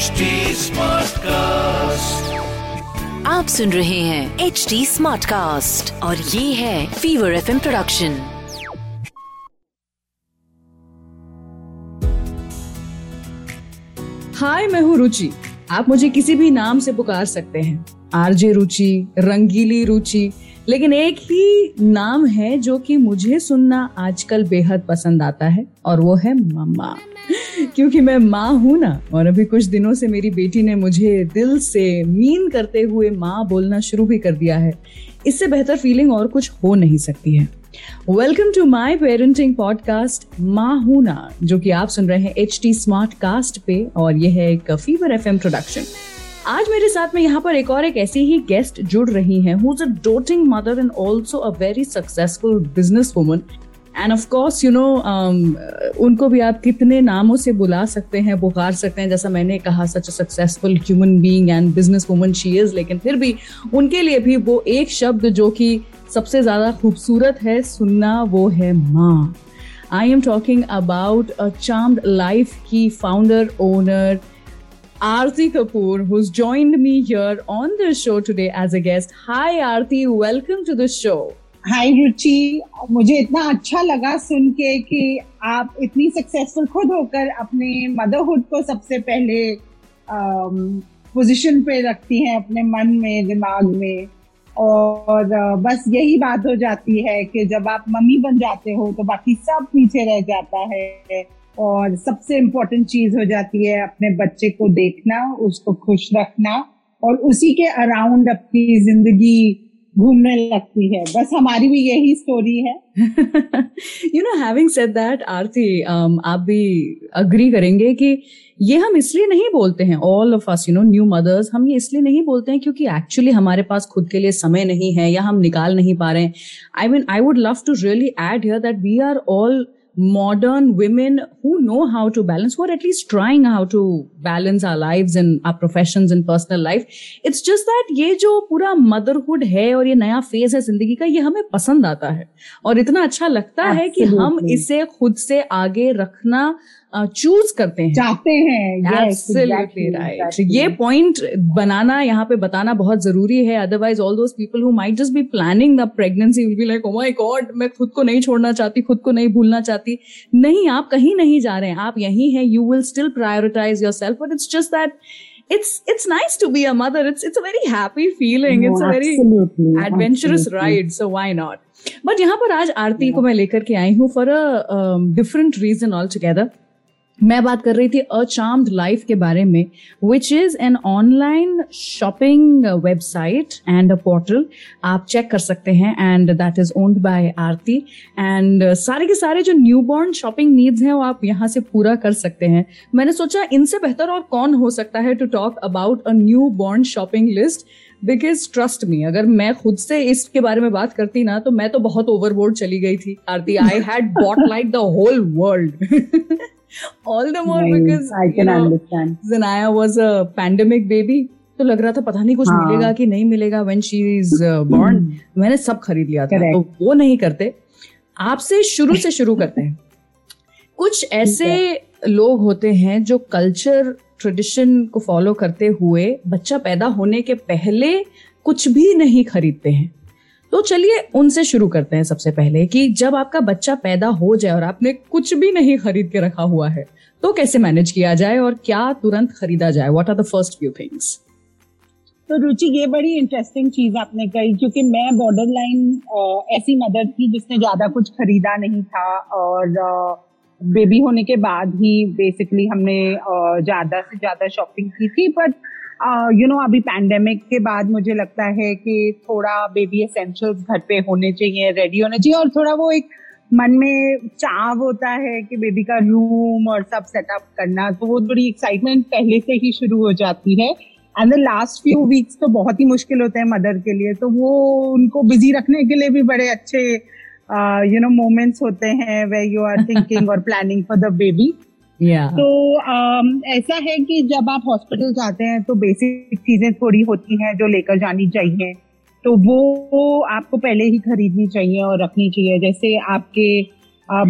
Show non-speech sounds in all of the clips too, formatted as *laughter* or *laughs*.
HD Smartcast. आप सुन रहे हैं एच डी स्मार्ट कास्ट और ये है फीवर एफ़ प्रोडक्शन हाय मैं हूँ रुचि। आप मुझे किसी भी नाम से पुकार सकते हैं। आरजे रुचि रंगीली रुचि लेकिन एक ही नाम है जो कि मुझे सुनना आजकल बेहद पसंद आता है और वो है मम्मा क्योंकि मैं माँ हूँ ना, और अभी कुछ दिनों से मेरी बेटी ने मुझे दिल से मीन करते हुए माँ बोलना शुरू भी कर दिया है। इससे बेहतर फीलिंग और कुछ हो नहीं सकती है। Welcome to my parenting podcast माँ हूँ ना, जो कि आप सुन रहे हैं एच टी स्मार्ट कास्ट पे, और यह है एक फीवर एफ़ प्रोडक्शन आज मेरे साथ में यहाँ पर एक और एक ऐसी ही गेस्ट जुड़ रही हैं who is a doting mother and also a very successful business woman and of course you know उनको भी आप कितने नामों से बुला सकते हैं बुखार सकते हैं जैसा मैंने कहा such a successful human being and business woman she is लेकिन फिर भी उनके लिए भी वो एक शब्द जो कि सबसे ज़्यादा खूबसूरत है सुनना वो है माँ I am talking about a charmed life की founder owner Aarti Kapoor, who's joined me here on the show today as a guest. Hi, Aarti. Welcome to the show. Hi Ruchi, मुझे इतना अच्छा लगा सुन के कि आप इतनी सक्सेसफुल खुद होकर अपने मदरहुड को सबसे पहले पोजीशन पे रखती हैं अपने मन में, दिमाग में। और, बस यही बात हो जाती है कि जब आप मम्मी बन जाते हो तो बाकी सब पीछे रह जाता है और सबसे इम्पोर्टेंट चीज़ हो जाती है अपने बच्चे को देखना, उसको खुश रखना और उसी के अराउंड अपनी ज़िंदगी घूमने लगती है। बस हमारी भी यही स्टोरी है। You know having said that Aarti आप भी अग्री करेंगे कि ये हम इसलिए नहीं बोलते हैं all of us you know new mothers हम ये इसलिए नहीं बोलते हैं क्योंकि एक्चुअली हमारे पास खुद के लिए समय नहीं है या हम निकाल नहीं पा रहे हैं। I mean I would love to really add here that we are all modern women who know how to balance, who are at least trying how to balance our lives and our professions and personal life. It's just that ये जो पूरा motherhood है और ये नया phase है ज़िंदगी का ये हमें पसंद आता है और इतना अच्छा लगता Absolutely. है कि हम इसे खुद से आगे रखना चूज़ करते हैं। चाहते हैं एब्सोल्युटली राइट ये पॉइंट बनाना यहाँ पे बताना बहुत ज़रूरी है। Otherwise all those people who might just be planning the pregnancy will be like oh my God मैं खुद को नहीं छोड़ना चाहती खुद को नहीं भूलना चाहती। नहीं आप कहीं नहीं जा रहे हैं। आप यहीं हैं you will still prioritise yourself but it's just that it's it's nice to be a mother. It's it's a very happy feeling. No, it's a very adventurous absolutely. ride so why not? But यहाँ पर आज आरती yeah. को मैं लेकर के आई हूँ for a different reason altogether मैं बात कर रही थी अ चार्म्ड लाइफ के बारे में which is an online shopping website and a portal आप चेक कर सकते हैं and that is owned by Aarti. And सारे के सारे जो न्यू बॉर्न शॉपिंग नीड्स हैं, वो आप यहाँ से पूरा कर सकते हैं। मैंने सोचा इनसे बेहतर और कौन हो सकता है to talk about a newborn shopping list because trust me अगर मैं खुद से इसके बारे में बात करती ना तो मैं तो बहुत ओवरबोर्ड चली गई थी। Aarti I had bought like the whole world all the more nice. because I can you know, understand. Zanaya was a pandemic baby. तो लग रहा था पता नहीं कुछ हाँ. मिलेगा कि नहीं मिलेगा व्हेन शी इज़ बॉर्न मैंने सब खरीद लिया था Correct. तो वो नहीं करते आपसे शुरू से शुरू करते हैं कुछ ऐसे लोग होते हैं जो कल्चर ट्रेडिशन को फॉलो करते हुए बच्चा पैदा होने के पहले कुछ भी नहीं खरीदते हैं तो चलिए उनसे शुरू करते हैं सबसे पहले कि जब आपका बच्चा पैदा हो जाए और आपने कुछ भी नहीं खरीद के रखा हुआ है तो कैसे मैनेज किया जाए और क्या तुरंत खरीदा जाए? What are the first few things तो रुचि, ये बड़ी इंटरेस्टिंग चीज़ आपने कही, क्योंकि मैं बॉर्डर लाइन ऐसी मदर थी जिसने ज़्यादा कुछ खरीदा नहीं था और बेबी होने के बाद ही बेसिकली हमने ज़्यादा से ज़्यादा शॉपिंग की थी बट यू नो अभी पैंडेमिक के बाद मुझे लगता है कि थोड़ा बेबी एसेंशियल्स घर पे होने चाहिए रेडी होने चाहिए और थोड़ा वो एक मन में चाव होता है कि बेबी का रूम और सब सेटअप करना तो वो थोड़ी एक्साइटमेंट पहले से ही शुरू हो जाती है। And the last few weeks तो बहुत ही मुश्किल होते हैं मदर के लिए तो वो उनको बिज़ी रखने के लिए भी बड़े अच्छे यू नो मोमेंट्स होते हैं वे यू आर थिंकिंग और प्लानिंग फॉर द बेबी तो um, ऐसा है कि जब आप हॉस्पिटल जाते हैं तो बेसिक चीज़ें थोड़ी होती हैं जो लेकर जानी चाहिए। तो वो आपको पहले ही खरीदनी चाहिए और रखनी चाहिए। जैसे आपके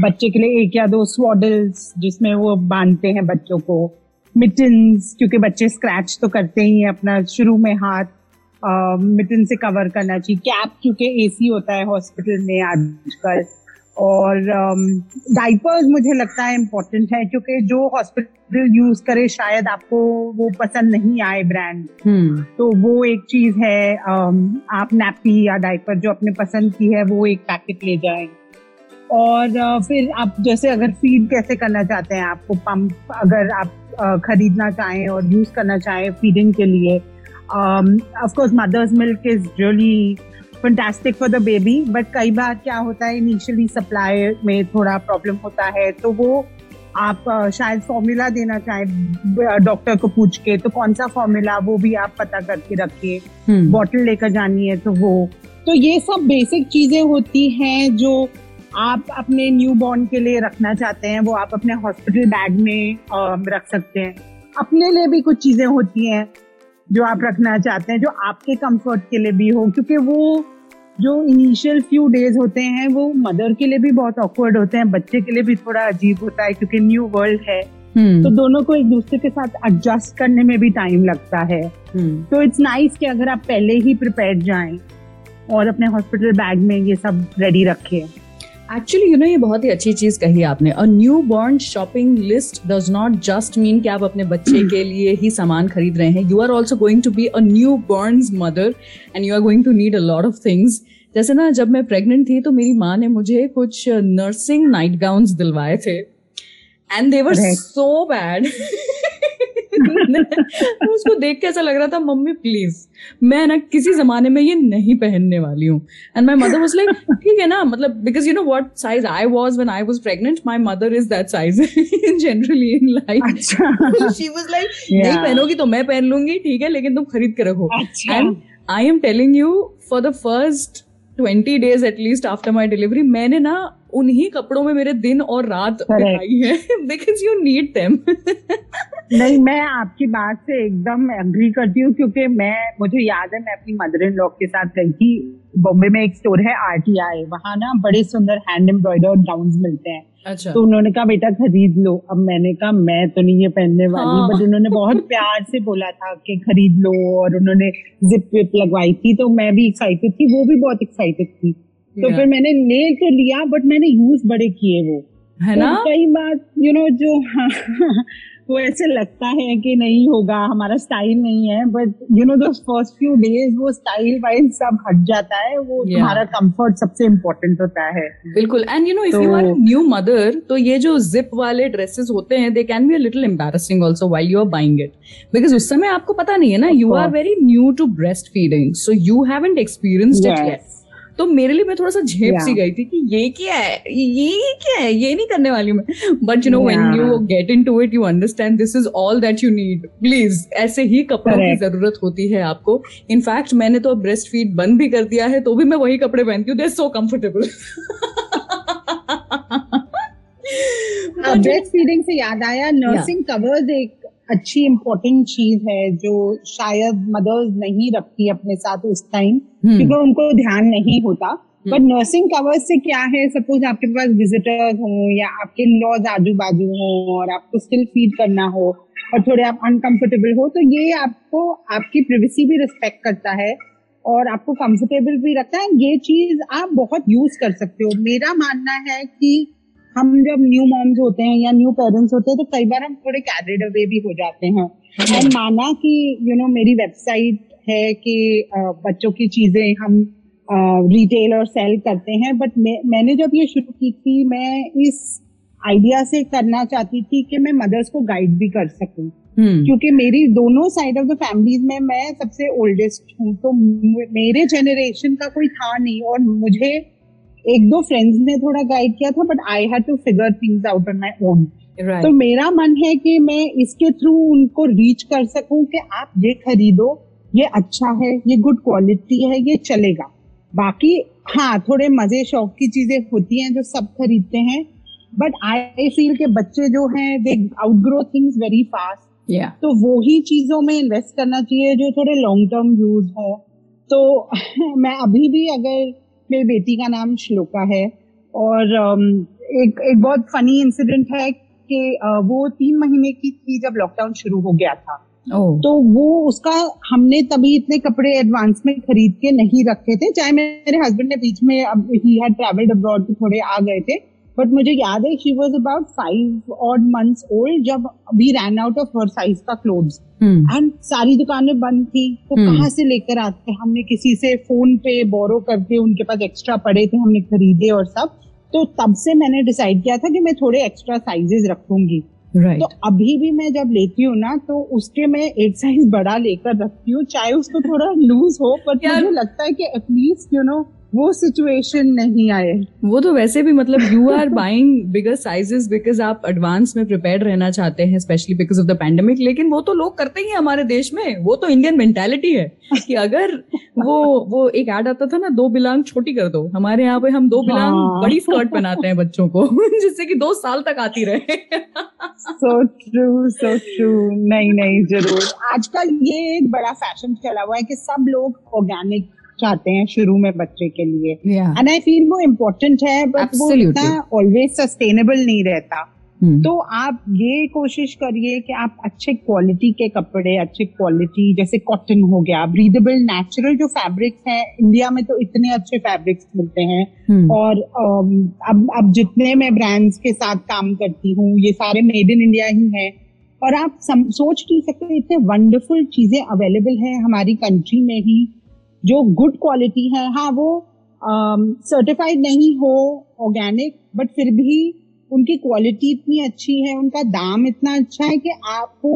बच्चे के लिए एक या दो स्वॉडल्स जिसमें वो बांधते हैं बच्चों को। मिटन्स क्योंकि बच्चे स्क्रैच तो करते ही हैं अपना शुरू में हाथ। मिटन से कवर करना चाहिए। कैप क्योंकि एसी होता है हॉस्पिटल में आजकल। और डाइपर्स um, मुझे लगता है इम्पोर्टेंट है क्योंकि जो हॉस्पिटल यूज़ करे शायद आपको वो पसंद नहीं आए ब्रांड hmm. तो वो एक चीज़ है um, आप नैपी या डाइपर जो अपने पसंद की है वो एक पैकेट ले जाए और uh, फिर आप जैसे अगर फ़ीड कैसे करना चाहते हैं आपको पंप अगर आप uh, खरीदना चाहें और यूज़ करना चाहें फीडिंग के लिए of course mother's milk is really fantastic for the baby but कई बार क्या होता है इनिशियली सप्लाई में थोड़ा प्रॉब्लम होता है तो वो आप शायद फॉर्मूला देना चाहें डॉक्टर को पूछ के तो कौन सा फॉर्मूला वो भी आप पता करके रखिए। बॉटल लेकर जानी है तो वो। तो ये सब बेसिक चीज़ें होती हैं जो आप अपने न्यू बॉर्न के लिए रखना चाहते हैं वो आप अपने हॉस्पिटल बैग में रख सकते हैं। अपने लिए भी कुछ चीज़ें होती हैं। जो आप रखना चाहते हैं जो आपके कंफर्ट के लिए भी हो क्योंकि वो जो इनिशियल फ्यू डेज़ होते हैं वो मदर के लिए भी बहुत ऑकवर्ड होते हैं बच्चे के लिए भी थोड़ा अजीब होता है क्योंकि न्यू वर्ल्ड है hmm. तो दोनों को एक दूसरे के साथ एडजस्ट करने में भी टाइम लगता है hmm. तो इट्स नाइस कि अगर आप पहले ही प्रिपेयर जाएँ और अपने हॉस्पिटल बैग में ये सब रेडी रखें एक्चुअली यू नो ये बहुत ही अच्छी चीज़ कही आपने। A newborn shopping list does not just mean कि आप अपने बच्चे के लिए ही सामान खरीद रहे हैं। You are also going to be a newborn mother and you are going to need a lot of things जैसे ना जब मैं प्रेग्नेंट थी तो मेरी माँ ने मुझे कुछ नर्सिंग नाइट गाउन दिलवाए थे। एंड देवर सो बैड *laughs* उसको देख के ऐसा लग रहा था मम्मी प्लीज़ मैं ना किसी जमाने में ये नहीं पहनने वाली हूँ. And my mother was like ठीक है ना मतलब because you know what size I was when I was pregnant my mother is that size in generally in life she was like नहीं पहनोगी तो मैं पहन लूँगी ठीक है लेकिन तुम खरीद के रखो. And I am telling you for the first twenty days at least after my delivery मैंने ना उन्हीं कपड़ों में मेरे दिन और रात बिताई है। बिकॉज़ यू नीड देम नहीं मैं आपकी बात से एकदम एग्री करती हूँ क्योंकि मैं मुझे याद है मैं अपनी मदर इन लॉ के साथ गई थी। बॉम्बे में एक स्टोर है आरटीआई वहाँ ना बड़े सुंदर हैंड एम्ब्रॉयडर गाउन मिलते हैं। अच्छा। तो उन्होंने कहा बेटा खरीद लो। अब मैंने कहा मैं तो नहीं ये पहनने वाली हाँ। बट उन्होंने बहुत *laughs* प्यार से बोला था कि खरीद लो और उन्होंने जिप विप लगवाई थी। तो मैं भी एक्साइटेड थी वो भी बहुत एक्साइटेड थी। तो फिर मैंने ले तो लिया बट मैंने यूज़ बड़े किए वो। है तो ना? कई बार यू नो जो *laughs* वो ऐसे लगता है कि नहीं होगा हमारा स्टाइल नहीं है but you know though first few days वो स्टाइल वाइज सब हट जाता है वो yeah. तुम्हारा कंफर्ट सबसे इम्पोर्टेंट होता है। बिल्कुल। And you know if you are new mother तो ये जो जिप वाले ड्रेसेस होते हैं they can be a little embarrassing also while you are buying it because उस समय आपको पता नहीं है ना you are very new to breast feeding so you haven't experienced it yet तो मेरे लिए मैं थोड़ा सा झेप सी गई थी कि ये क्या है? ये क्या है? ये नहीं करने वाली मैं। But you know when you get into it you understand this is all that you need please ऐसे ही कपड़ों की ज़रूरत होती है आपको। इनफैक्ट मैंने तो अब ब्रेस्ट फ़ीड बंद भी कर दिया है तो भी मैं वही कपड़े पहनती हूँ। They so comfortable breast feeding से याद आया नर्सिंग कवर्स एक अच्छी इम्पोर्टेंट चीज़ है जो शायद मदर्स नहीं रखती अपने साथ उस टाइम हम्म। क्योंकि उनको ध्यान नहीं होता। बट नर्सिंग कवर्स से क्या है? सपोज़ आपके पास विजिटर्स हो या आपके लॉज आजू बाजू हो और आपको स्टिल फ़ीड करना हो और थोड़े आप अनकंफर्टेबल हो तो ये आपको आपकी प्रिवेसी भी रिस्पेक्ट करता है और आपको कंफर्टेबल भी रखता है। ये चीज़ आप बहुत यूज़ कर सकते हो। मेरा मानना है कि हम जब न्यू मॉम्स होते हैं या न्यू पेरेंट्स होते हैं तो कई बार हम थोड़े कैरिड अवे भी हो जाते हैं। एंड माना कि यू नो मेरी वेबसाइट है कि बच्चों की चीज़ें हम रिटेल और सेल करते हैं बट मैंने जब ये शुरू की थी मैं इस आइडिया से करना चाहती थी कि मैं मदर्स को गाइड भी कर सकूँ। hmm. क्योंकि मेरी दोनों साइड ऑफ़ द फैमिलीज़ में मैं सबसे ओल्डेस्ट हूँ तो मेरे जेनरेशन का कोई था नहीं और मुझे एक दो फ्रेंड्स ने थोड़ा गाइड किया था but I had to figure things out on my own तो मेरा मन है कि मैं इसके थ्रू उनको रीच कर सकूँ कि आप ये खरीदो ये अच्छा है ये गुड क्वालिटी है ये चलेगा। बाकी हाँ थोड़े मज़े शौक की चीज़ें होती हैं जो सब खरीदते हैं बट आई फील के बच्चे जो हैं they outgrow things very fast तो वो ही चीज़ों में इन्वेस्ट करना चाहिए जो थोड़े लॉन्ग टर्म यूज़ हो। तो *laughs* मैं अभी भी अगर मेरी बेटी का नाम श्लोका है। और एक एक बहुत फनी इंसिडेंट है कि वो तीन महीने की थी जब लॉकडाउन शुरू हो गया था। oh. तो वो उसका हमने तभी इतने कपड़े एडवांस में खरीद के नहीं रखे थे। चाहे मेरे हस्बैंड ने बीच में अब ही हैड ट्रैवल्ड अब्रॉड तो थोड़े आ गए थे। बट मुझे याद है she was about five odd months old जब we ran out of her size का क्लोथ्स एंड सारी दुकानें बंद थी तो hmm. कहाँ से लेकर आते हमने किसी से फ़ोन पे बोरो करके उनके पास एक्स्ट्रा पड़े थे हमने खरीदे और सब. तो तब से मैंने डिसाइड किया था कि मैं थोड़े एक्स्ट्रा साइजेस रखूँगी. Right. तो अभी भी मैं जब लेती हूँ ना तो उसके मैं एक साइज़ बड़ा लेकर रखती हूँ चाहे उसको थोड़ा *laughs* लूज हो पर मुझे लगता है कि एटलीस्ट यू नो वो सिचुएशन नहीं आए। वो तो वैसे भी मतलब you are buying bigger sizes because आप एडवांस में प्रिपेयर रहना चाहते हैं specially because of the pandemic लेकिन वो तो लोग करते ही हमारे देश में। वो तो इंडियन मेंटालिटी है कि अगर वो वो एक ऐड आता था ना दो बिलांग छोटी कर दो। हमारे यहाँ पे हम दो बिलांग हाँ. बड़ी स्कर्ट बनाते हैं बच्चों को *laughs* जिससे कि दो साल तक आती रहे। सो ट्रू सो ट्रू नहीं नहीं ज़रूर। आजकल ये एक बड़ा फ़ैशन चला हुआ है कि सब लोग ऑर्गेनिक चाहते हैं शुरू में बच्चे के लिए। एंड आई फील वो इम्पोर्टेंट है बट वो इतना ऑलवेज सस्टेनेबल नहीं रहता। Hmm. तो आप ये कोशिश करिए कि आप अच्छे क्वालिटी के कपड़े अच्छे क्वालिटी जैसे कॉटन हो गया ब्रीदेबल नेचुरल जो फैब्रिक्स हैं इंडिया में तो इतने अच्छे फैब्रिक्स मिलते हैं। Hmm. और um, अब अब जितने मैं ब्रांड्स के साथ काम करती हूँ ये सारे मेड इन इंडिया ही हैं। और आप सम, सोच नहीं सकते इतने वंडरफुल चीज़ें अवेलेबल हैं हमारी कंट्री में ही। जो गुड क्वालिटी है हाँ वो सर्टिफाइड um, नहीं हो ऑर्गेनिक बट फिर भी उनकी क्वालिटी इतनी अच्छी है उनका दाम इतना अच्छा है कि आपको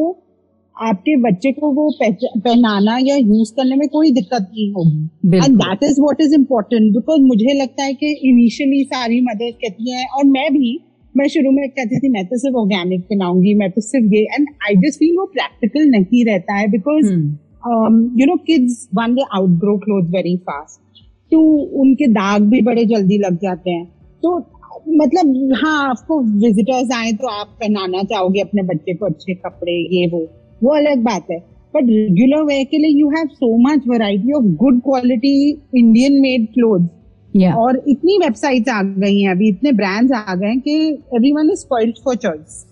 आपके बच्चे को वो पहनाना या यूज़ करने में कोई दिक्कत नहीं होगी। And that is what is important because मुझे लगता है कि इनिशियली सारी मदर्स कहती हैं और मैं भी मैं शुरू में कहती थी मैं तो सिर्फ़ ऑर्गेनिक पहनाऊँगी मैं तो सिर्फ़ ये एंड आई जस्ट फील वो प्रैक्टिकल नहीं रहता है because um, you know, kids one day outgrow clothes very fast. तो उनके दाग भी बड़े जल्दी लग जाते हैं। तो मतलब हाँ आपको विजिटर्स आए तो आप पहनाना चाहोगे अपने बच्चे को अच्छे कपड़े ये वो वो अलग बात है। बट रेगुलर वे के लिए you have so much variety of good quality Indian made cloth और इतनी वेबसाइट्स आ गई हैं अभी इतने ब्रांड्स आ गए हैं कि everyone is spoiled for choice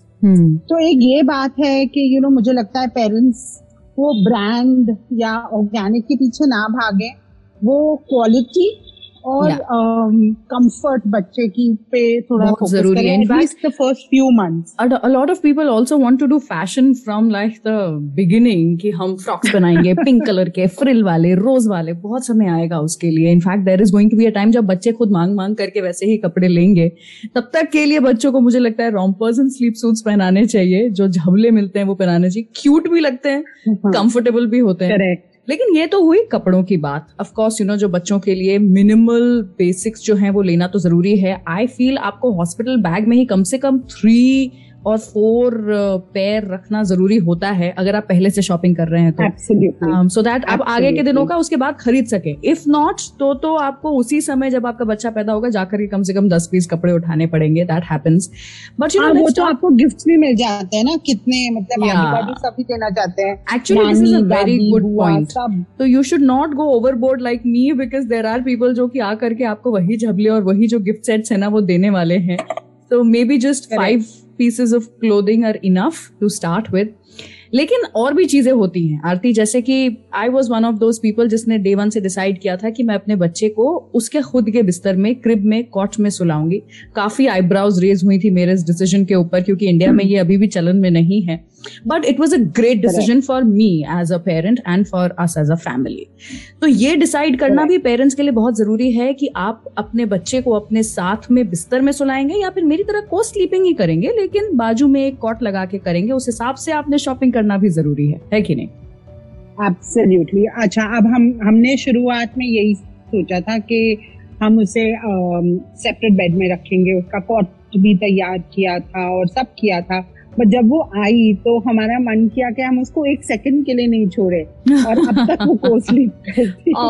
तो एक ये बात है कि यू you नो know, मुझे लगता है पेरेंट्स वो ब्रांड या ऑर्गेनिक के पीछे ना भागे वो क्वालिटी और कंफर्ट um, बच्चे की पे थोड़ा बहुत ज़रूरी है। In fact the first few months a lot of people also want to do fashion from like the beginning कि हम फ्रॉक्स बनाएँगे *laughs* पिंक कलर के फ्रिल वाले रोज वाले बहुत समय आएगा उसके लिए। In fact there is going to be a time जब बच्चे खुद मांग मांग करके वैसे ही कपड़े लेंगे। तब तक के लिए बच्चों को मुझे लगता है रॉम्पर्स एंड स्लीप सूट्स पहनाने चाहिए। जो झबले मिलते हैं वो पहनाने चाहिए। क्यूट भी लगते हैं कंफर्टेबल हाँ। भी होते हैं। लेकिन ये तो हुई कपड़ों की बात। अफकोर्स यू नो जो बच्चों के लिए मिनिमल बेसिक्स जो हैं वो लेना तो ज़रूरी है। आई फील आपको हॉस्पिटल बैग में ही कम से कम थ्री और फोर पैर uh, रखना ज़रूरी होता है अगर आप पहले से शॉपिंग कर रहे हैं तो। सो दैट um, आप आगे के दिनों का उसके बाद खरीद सके। इफ़ नॉट तो तो आपको उसी समय जब आपका बच्चा पैदा होगा जाकर के कम से कम दस पीस कपड़े उठाने पड़ेंगे that happens but you know वो तो आपको गिफ्ट भी मिल जाते हैं ना कितने मतलब सभी देना चाहते हैं। Actually this is a very good point तो you should not go overboard like me because there are people जो कि आकर के आपको वही झबले और वही जो गिफ्ट सेट्स है ना वो देने वाले हैं। तो maybe just five pieces of clothing are enough to start with लेकिन और भी चीज़ें होती हैं। आरती, जैसे कि I was one of those people जिसने डे वन से डिसाइड किया था कि मैं अपने बच्चे को उसके खुद के बिस्तर में क्रिब में कॉट में सुलाऊँगी। काफ़ी आईब्राउज रेज हुई थी मेरे इस डिसीज़न के ऊपर, क्योंकि इंडिया में ये अभी भी चलन में नहीं है। But it was a great decision for me as a parent and for us as a family तो ये डिसाइड करना भी पेरेंट्स के लिए बहुत ज़रूरी है कि आप अपने बच्चे को अपने साथ में बिस्तर में सुलाएँगे या फिर मेरी तरह को स्लीपिंग ही करेंगे लेकिन बाजू में एक कॉट लगा के करेंगे उस हिसाब से आपने शॉपिंग करना भी ज़रूरी है। है कि नहीं? एब्सोल्युटली अच्छा अब हम हमने शुरुआत में यही सोचा था कि हम उसे सेपरेट बेड में रखेंगे उसका कॉट भी तैयार किया था और सब किया था। बट जब वो आई तो हमारा मन किया कि हम उसको एक सेकंड के लिए नहीं छोड़े। और अब तक वो *laughs* को स्लीप करती oh,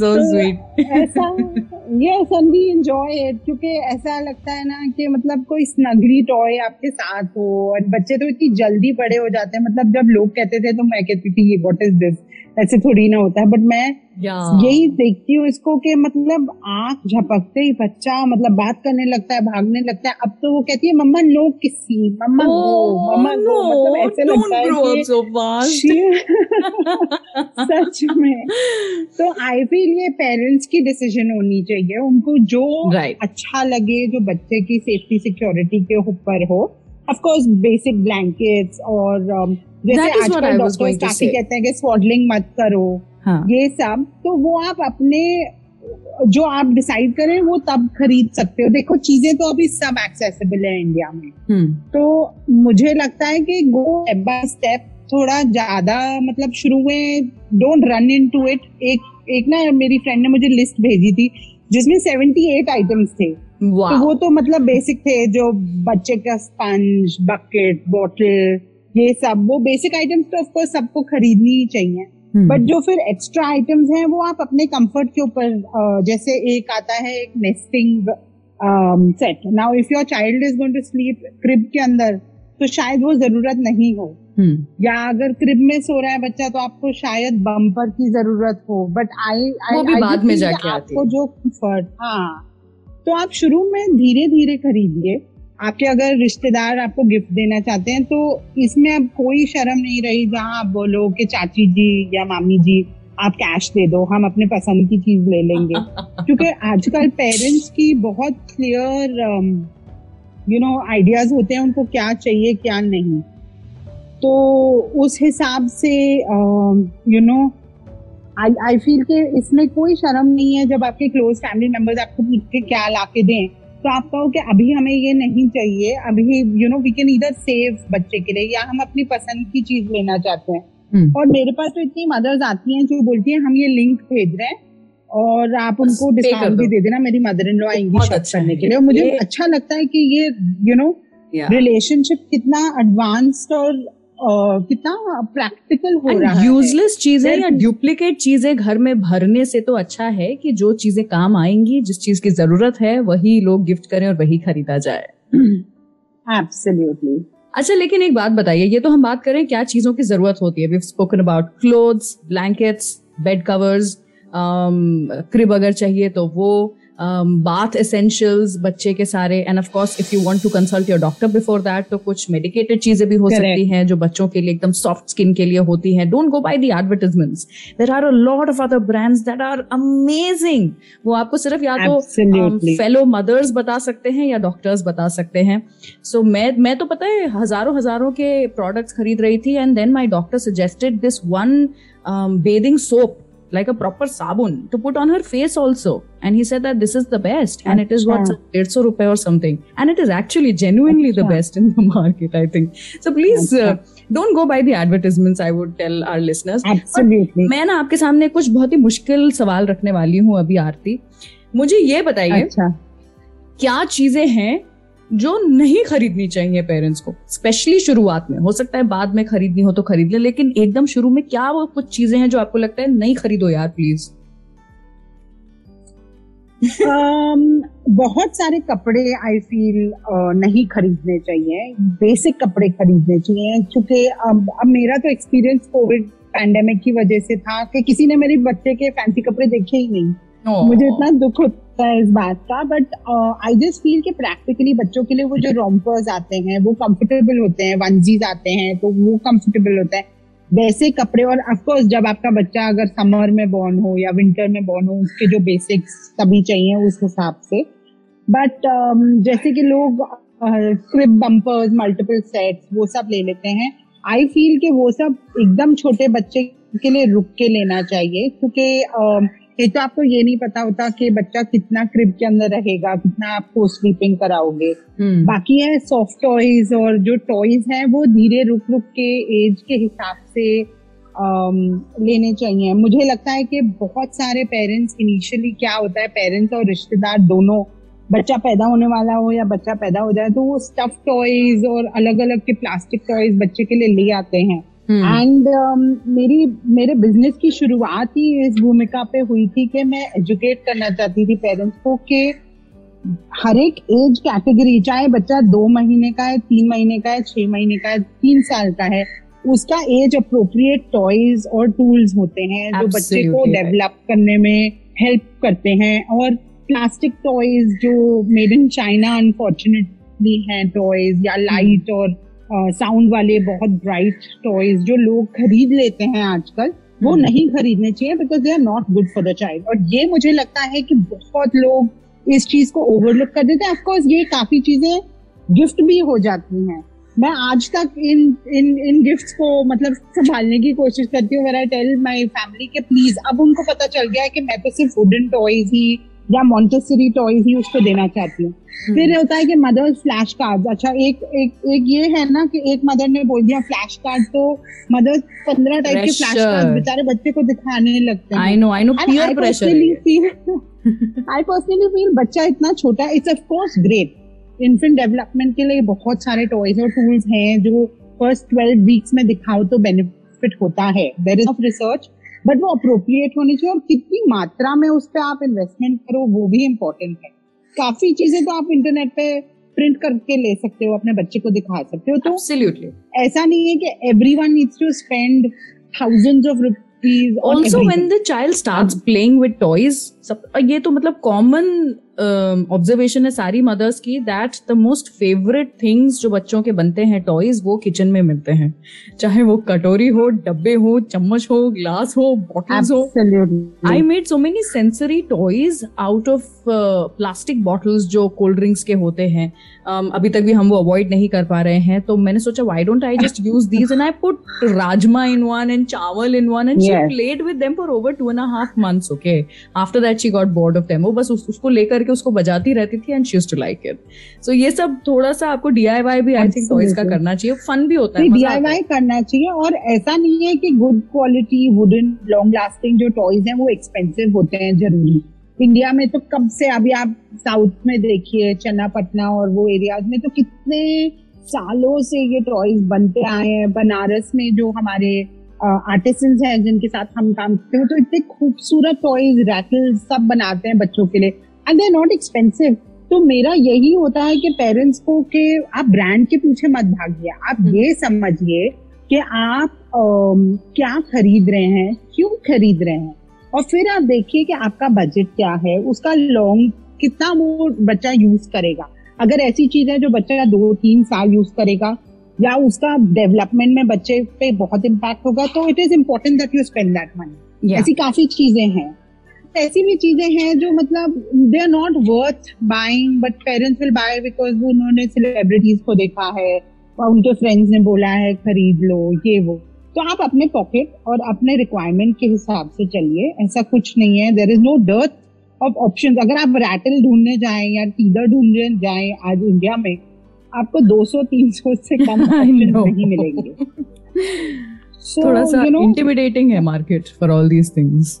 तो, ऐसा yes and we enjoy it क्योंकि ऐसा लगता है ना कि मतलब कोई स्नगरी टॉय आपके साथ हो और बच्चे तो इतनी जल्दी बड़े हो जाते हैं। मतलब जब लोग कहते थे तो मैं कहती थी व्हाट इज़ दिस ऐसे थोड़ी ना होता है बट मैं यही देखती हूँ इसको कि मतलब आँख झपकते ही बच्चा मतलब बात करने लगता है भागने लगता है। अब तो वो कहती है मम्मा नो किसी मम्मा नो मम्मा नो। मतलब ऐसे लगता है कि सच में। तो आई फील ये पेरेंट्स की डिसीज़न होनी चाहिए। उनको जो right. अच्छा लगे जो बच्चे की सेफ्टी सिक्योरिटी के ऊपर हो ऑफ़ कोर्स बेसिक ब्लैंकेट्स और um, जैसे आजकल डॉक्टर्स काफ़ी कहते हैं कि स्वॉडलिंग मत करो हाँ. ये सब तो वो आप अपने जो आप डिसाइड करें वो तब खरीद सकते हो। देखो चीज़ें तो अभी सब एक्सेसिबल है इंडिया में। हम्म। तो मुझे लगता है कि गो स्टेप बाय स्टेप थोड़ा ज़्यादा मतलब शुरू में don't run into it एक एक ना मेरी फ्रेंड ने मुझे लिस्ट भेजी थी जिसमें सेवेंटी एट आइटम्स थे। तो वो तो मतलब बेसिक थे जो बच्चे का स्पंज बकेट बॉटल ये सब वो बेसिक आइटम्स तो ऑफकोर्स सबको खरीदनी ही चाहिए। But hmm. जो फिर एक्स्ट्रा आइटम्स हैं वो आप अपने कंफर्ट के ऊपर जैसे एक आता है एक nesting set now if your child is going to sleep crib के अंदर तो शायद वो ज़रूरत नहीं हो। हम्म। या अगर क्रिब में सो रहा है बच्चा तो आपको शायद बम्पर की ज़रूरत हो। बट आई आई बाद में जाके आपको जो कंफर्ट हाँ। तो आप शुरू में धीरे धीरे खरीदिए। आपके अगर रिश्तेदार आपको गिफ्ट देना चाहते हैं तो इसमें अब कोई शर्म नहीं रही जहाँ आप बोलो कि चाची जी या मामी जी आप कैश दे दो हम अपने पसंद की चीज़ ले लेंगे। *laughs* क्योंकि आजकल पेरेंट्स की बहुत क्लियर यू नो आइडियाज़ होते हैं उनको क्या चाहिए क्या नहीं। तो उस हिसाब से you know I I feel के इसमें कोई शर्म नहीं है जब आपके क्लोज फैमिली मेंबर्स आपको पूछ के क्या ला के दें। तो आप कहो कि अभी हमें ये नहीं चाहिए अभी यू नो वी कैन इधर सेव बच्चे के लिए या हम अपनी पसंद की चीज़ लेना चाहते हैं। hmm. और मेरे पास तो इतनी मदर्स आती हैं जो बोलती हैं हम ये लिंक भेज रहे हैं और आप उनको डिस्काउंट भी दे। देना मेरी मदर इन लॉ आएँगी शॉप अच्छा करने के लिए। और मुझे अच्छा लगता है कि ये यू नो रिलेशनशिप कितना एडवांस्ड और कितना प्रैक्टिकल हो रहा है? यूजलेस चीज़ें या डुप्लीकेट चीज़ें घर में भरने से तो अच्छा है कि जो चीज़ें काम आएँगी जिस चीज़ की ज़रूरत है वही लोग गिफ्ट करें और वही खरीदा जाए। एब्सोल्युटली अच्छा लेकिन एक बात बताइए ये तो हम बात करें क्या चीज़ों की ज़रूरत होती है? We spoken about clothes blankets bed covers crib अगर चाहिए तो वो बाथ um, एसेंशियल्स बच्चे के सारे and of course if you want to consult your doctor before that तो कुछ मेडिकेटेड चीज़ें भी हो Correct. सकती हैं जो बच्चों के लिए एकदम सॉफ्ट स्किन के लिए होती हैं. Don't go by the advertisements there are a lot of other brands that are amazing वो आपको सिर्फ़ या तो फेलो um, मदर्स बता सकते हैं या डॉक्टर्स बता सकते हैं. सो so, मैं मैं तो पता है हज़ारों हज़ारों के प्रोडक्ट्स खरीद रही थी and then my doctor suggested this one bathing soap like a proper sabun to put on her face also and he said that this is the best and it is what 150 rupees or something and it is actually genuinely the best in the market i think so please uh, don't go by the advertisements i would tell our listeners absolutely मैं ना आपके सामने कुछ बहुत ही मुश्किल सवाल रखने वाली हूँ अभी आरती मुझे ये बताइए अच्छा। क्या चीज़ें हैं जो नहीं खरीदनी चाहिए पेरेंट्स को स्पेशली शुरुआत में। हो सकता है बाद में खरीदनी हो तो खरीद ले लेकिन एकदम शुरू में क्या वो कुछ चीज़ें हैं जो आपको लगता है नहीं खरीदो यार प्लीज़ um, बहुत सारे कपड़े आई फील uh, नहीं खरीदने चाहिए। बेसिक कपड़े खरीदने चाहिए क्योंकि अब अब मेरा तो एक्सपीरियंस कोविड पैंडेमिक की वजह से था कि किसी ने मेरे बच्चे के फैंसी कपड़े देखे ही नहीं। मुझे इतना दुख होता है इस बात का बट आई जस्ट फील कि प्रैक्टिकली बच्चों के लिए वो जो रोम्पर्स आते हैं वो कंफर्टेबल होते हैं वनजीज आते हैं तो वो कंफर्टेबल होता है। वैसे कपड़े और अफकोर्स जब आपका बच्चा अगर समर में बॉर्न हो या विंटर में बॉर्न हो उसके जो बेसिक्स सभी चाहिए उस हिसाब से। बट um, जैसे कि लोग क्रिप बम्पर्स मल्टीपल सेट्स वो सब ले लेते हैं। आई फील कि वो सब एकदम छोटे बच्चे के लिए रुक के लेना चाहिए क्योंकि uh, एक तो आपको ये नहीं पता होता कि बच्चा कितना क्रिब के अंदर रहेगा कितना आपको स्लीपिंग कराओगे। hmm. बाकी है सॉफ्ट टॉयज और जो टॉयज हैं वो धीरे रुक रुक के एज के हिसाब से आम, लेने चाहिए। मुझे लगता है कि बहुत सारे पेरेंट्स इनिशियली क्या होता है पेरेंट्स और रिश्तेदार दोनों बच्चा पैदा होने वाला हो या बच्चा पैदा हो जाए तो वो स्टफ़ टॉयज और अलग अलग के प्लास्टिक टॉयज बच्चे के लिए ले आते हैं। एंड um, मेरी मेरे बिज़नेस की शुरुआत ही इस भूमिका पे हुई थी कि मैं एजुकेट करना चाहती थी पेरेंट्स को कि हर एक एज कैटेगरी चाहे बच्चा दो महीने का है तीन महीने का है छह महीने का है तीन साल का है उसका एज अप्रोप्रिएट टॉयज और टूल्स होते हैं जो बच्चे को डेवलप करने में हेल्प करते हैं। और प्लास्टिक टॉयज जो मेड इन चाइना अनफॉर्चुनेटली हैं टॉयज या लाइट और साउंड वाले बहुत ब्राइट टॉयज जो लोग खरीद लेते हैं आजकल वो hmm. नहीं खरीदने चाहिए because they are not good for the child और ये मुझे लगता है कि बहुत लोग इस चीज़ को ओवरलुक कर देते हैं। ऑफकोर्स ये काफ़ी चीज़ें गिफ्ट भी हो जाती हैं। मैं आज तक इन इन इन गिफ्ट्स को मतलब संभालने की कोशिश करती हूँ। आई टेल माय फैमिली के प्लीज़ अब उनको पता चल गया है कि मैं तो सिर्फ़ वुडन टॉयज ही या मॉन्टेसरी टॉयज ही उसको देना चाहती हूँ। हम्म। फिर होता है कि मदर फ्लैश कार्ड अच्छा एक एक एक ये है ना कि एक मदर ने बोल दिया फ्लैश कार्ड तो मदर पंद्रह टाइप के फ्लैश कार्ड बेचारे बच्चे को दिखाने लगते हैं। I know I know peer pressure I personally feel बच्चा इतना छोटा है it's of course great infant development के लिए बहुत सारे टॉयज और टूल्स हैं जो फ़र्स्ट ट्वेल्व वीक्स में दिखाओ तो बेनिफिट होता है। There is of research but वो अप्रोप्रिएट होनी चाहिए और कितनी मात्रा में उस पर आप इन्वेस्टमेंट करो वो भी इम्पोर्टेंट है। काफ़ी चीज़ें तो आप इंटरनेट पे प्रिंट करके ले सकते हो अपने बच्चे को दिखा सकते हो। तो Absolutely. ऐसा नहीं है कि everyone needs to spend thousands of rupees also when the child start playing with toys ये तो मतलब कॉमन ऑब्जर्वेशन है सारी मदर्स की that the most favourite things जो बच्चों के बनते हैं टॉयज वो किचन में मिलते हैं। चाहे वो कटोरी हो डब्बे हो चम्मच हो ग्लास हो बॉटल्स हो। I made so many sensory toys out of plastic bottles जो कोल्ड ड्रिंक्स के होते हैं। um, अभी तक भी हम वो अवॉइड नहीं कर पा रहे हैं तो मैंने सोचा why don't I just use these and I put rajma in one and chawal in one and she played with them for over two and half months okay after that she got bored of them वो बस उसको लेकर करके उसको बजाती रहती थी and she too like it so ये सब थोड़ा सा आपको डीआईवाई भी आई थिंक टॉयज का करना चाहिए। फन भी होता है डीआईवाई करना चाहिए और ऐसा नहीं है कि good quality wooden long lasting जो टॉयज हैं वो एक्सपेंसिव होते हैं ज़रूरी। इंडिया में तो कब से अभी आप साउथ में देखिए चन्नापटना और वो एरियाज़ में तो कितने सालों से ये टॉयज बनते आए हैं। बनारस में जो हमारे आर्टिस्ट हैं जिनके साथ हम काम करते हैं। तो इतने खूबसूरत टॉयज रैटल सब बनाते हैं बच्चों के लिए। एंड दे नॉट एक्सपेंसिव तो मेरा यही होता है कि पेरेंट्स को कि आप ब्रांड के पीछे मत भागिए। आप हम्म। ये समझिए कि आप um, क्या खरीद रहे हैं क्यों खरीद रहे हैं? और फिर आप देखिए कि आपका बजट क्या है उसका लॉन्ग कितना वो बच्चा यूज़ करेगा। अगर ऐसी चीज़ है जो बच्चा दो तीन साल यूज़ करेगा या उसका डेवलपमेंट में बच्चे पे बहुत इम्पैक्ट होगा तो it is important that you spend that money ऐसी काफ़ी चीज़ें हैं। ऐसी भी चीज़ें हैं जो मतलब they are not worth buying but parents will buy because उन्होंने सेलिब्रिटीज को देखा है और उनके फ्रेंड्स ने बोला है खरीद लो ये वो। तो आप अपने पॉकेट और अपने रिक्वायरमेंट के हिसाब से चलिए ऐसा कुछ नहीं है। There is no dearth of option अगर आप रैटल ढूँढने जाएँ या टीदर ढूँढने जाएँ आज इंडिया में आपको 200-300 से *laughs* कम ऑप्शन नहीं मिलेंगे। *laughs* so, थोड़ा सा इंटिमिडेटिंग है market for all these things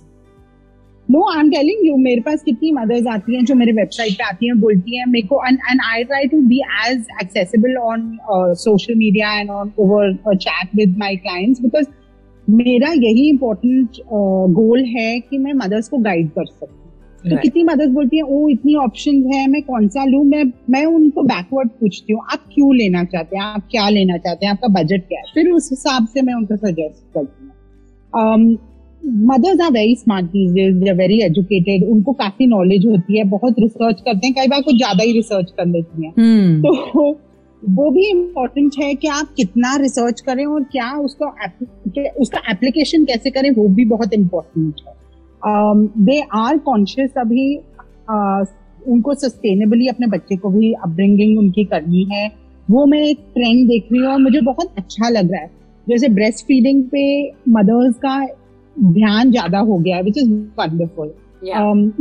no I am telling you मेरे पास कितनी मदर्स आती हैं जो मेरे वेबसाइट पे आती हैं बोलती हैं मेरे को and I try to be as accessible on social media and on over chat with my clients because मेरा यही इम्पोर्टेंट गोल uh, है कि मैं मदर्स को गाइड कर सकूँ। तो कितनी मदर्स बोलती है? ओ इतनी ऑप्शन है मैं कौन सा लू? मैं मैं उनको बैकवर्ड पूछती हूँ आप क्यों लेना चाहते हैं? आप क्या लेना चाहते हैं? आपका बजट क्या है? फिर उस हिसाब से मैं उनको सजेस्ट करती हूँ। Mothers are very smart very educated उनको काफ़ी नॉलेज होती है बहुत रिसर्च करते हैं कई बार कुछ ज़्यादा ही रिसर्च कर लेती हैं। hmm. तो वो भी इम्पोर्टेंट है कि आप कितना रिसर्च करें और क्या उसका उसका एप्लीकेशन कैसे करें वो भी बहुत इम्पोर्टेंट है। दे आर कॉन्शियस अभी uh, उनको सस्टेनेबली अपने बच्चे को भी अपब्रिंगिंग उनकी करनी है। वो मैं एक ट्रेंड देख रही हूँ और मुझे बहुत अच्छा लग रहा है। जैसे ब्रेस्ट फीडिंग पे मदर्स का ध्यान ज़्यादा हो गया है which is wonderful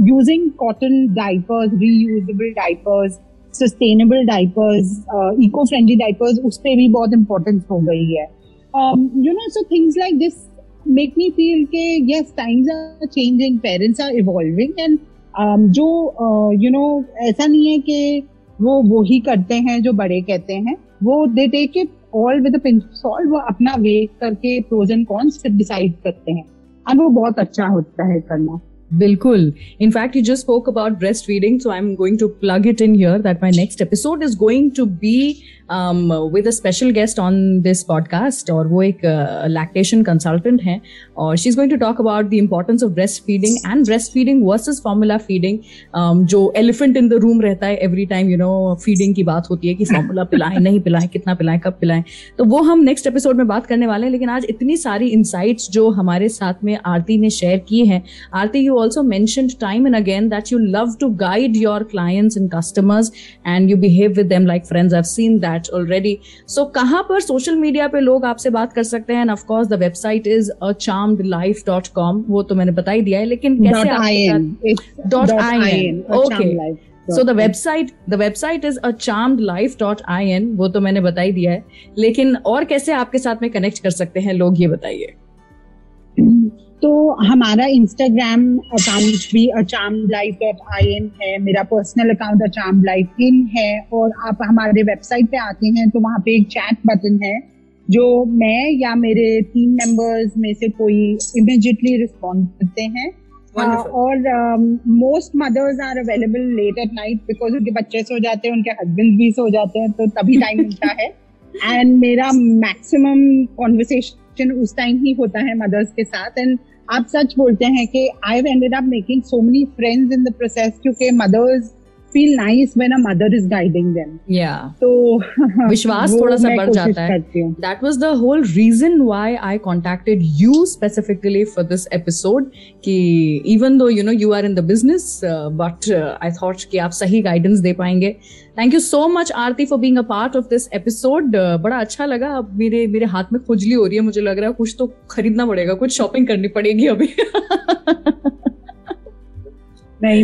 using cotton diapers reusable diapers sustainable diapers eco friendly diapers उस पर भी बहुत इम्पोर्टेंस हो गई है। You know so things like this make me feel के yes times are changing parents are evolving and जो you uh, know you know, ऐसा नहीं है कि वो वो ही करते हैं जो बड़े कहते हैं। वो they take it all with solve वो अपना वेट करके प्रोज एंड कॉन्स फिर डिसाइड करते हैं। और वो बहुत अच्छा होता है करना। Bilkul. In fact, you just spoke about breastfeeding, so I'm going to plug it in here that my next episode is going to be um, with special guest on this podcast और वो एक uh, lactation consultant हैं और she is going to talk about the importance of breast feeding and breast feeding versus formula feeding जो elephant in the room रहता है every time you know feeding की बात होती है कि फॉर्मूला *laughs* पिलाएँ नहीं पिलाएँ कितना पिलाएँ कब पिलाएँ। तो वो हम नेक्स्ट एपिसोड में बात करने वाले हैं लेकिन आज इतनी सारी इंसाइट्स जो हमारे साथ में आरती ने शेयर की है। Aarti you also mention time and again that you love to guide your clients and customers and you behave with like friends I seen that that already so कहाँ पर सोशल मीडिया पे लोग आपसे बात कर सकते हैं? And of course the website is a charm life dot com वो तो मैंने बता ही दिया है लेकिन कैसे dot I N okay so the website the website is a charm life dot I N वो तो मैंने बता ही दिया है। लेकिन और कैसे आपके साथ में कनेक्ट कर सकते हैं? लोग ये बताइए। तो हमारा इंस्टाग्राम अकाउंट भी अचाम लाइफ डॉट आई एन है मेरा पर्सनल अकाउंट अचाम लाइफ इन है और आप हमारे वेबसाइट पे आते हैं तो वहाँ पे एक चैट बटन है जो मैं या मेरे टीम मेंबर्स में से कोई इमिजिएटली रिस्पॉन्ड करते हैं। Uh, और most mothers are available late at night because उनके बच्चे सो जाते हैं उनके हस्बैंड भी सो जाते हैं तो तभी टाइम मिलता है। *laughs* एंड मेरा मैक्सिमम कॉन्वर्सेशन उस टाइम ही होता है मदर्स के साथ। एंड आप सच बोलते हैं कि I ended up making so many friends in the process क्योंकि mothers feel nice when a mother is guiding them या तो *laughs* विश्वास थोड़ा सा बढ़ जाता है। That was the whole reason why I contacted you specifically for this episode कि even though you know you are in the business but I thought कि आप सही गाइडेंस दे पाएँगे। Thank you so much Aarti for being a part of this episode बड़ा अच्छा लगा। अब मेरे मेरे हाथ में खुजली हो रही है। मुझे लग रहा है कुछ तो खरीदना पड़ेगा। कुछ शॉपिंग करनी पड़ेगी अभी। *laughs*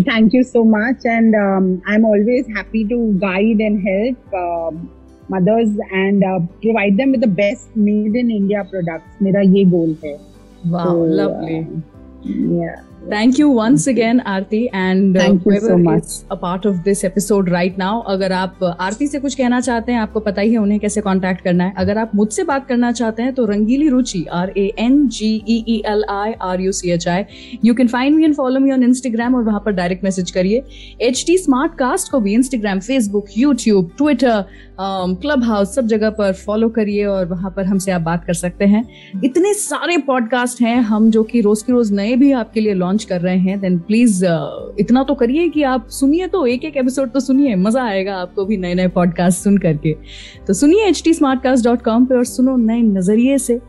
Thank you so much. And um, I'm always happy to guide and help um, mothers and uh, provide them with the best made in India products. Mera ye goal hai. Wow, so, lovely. Uh, yeah. Thank you once again Aarti and uh, is a part of this episode right अगर आप आरती से कुछ कहना चाहते हैं आपको पता ही है उन्हें कैसे कांटेक्ट करना है। अगर आप मुझसे बात करना चाहते हैं तो Rangeeli Ruchi R A N G E E L I R U C H I you can find me and follow me on Instagram और वहाँ पर डायरेक्ट मैसेज करिए। एच टी स्मार्ट कास्ट को भी Instagram Facebook YouTube Twitter Clubhouse सब जगह पर follow करिए और वहाँ पर हमसे आप बात कर सकते हैं। इतने सारे पॉडकास्ट हैं हम जो कि रोज की रोज नए भी आपके लिए लॉन्च कर रहे हैं देन प्लीज़ uh, इतना तो करिए कि आप सुनिए तो एक एक एपिसोड तो सुनिए मज़ा आएगा आपको भी नए नए पॉडकास्ट सुन करके। तो सुनिए H T Smartcast dot com पर और सुनो नए नज़रिए से।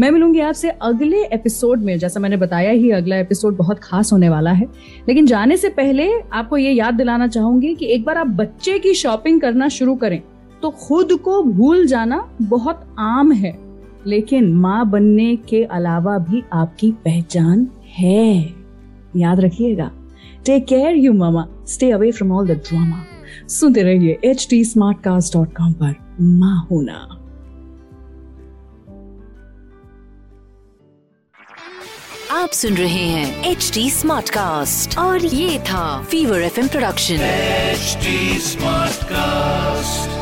मैं मिलूँगी आपसे अगले एपिसोड में जैसा मैंने बताया ही अगला एपिसोड बहुत खास होने वाला है। लेकिन जाने से पहले आपको ये याद दिलाना चाहूँगी कि एक बार आप बच्चे की शॉपिंग करना शुरू करें तो खुद को भूल जाना बहुत आम है। लेकिन माँ बनने के अलावा भी आपकी पहचान है। याद रखिएगा। Take care you mama stay away from all the drama सुनते रहिए H T Smartcast dot com पर। माँ होना आप सुन रहे हैं एच टी स्मार्ट कास्ट और ये था Fever FM production H Smartcast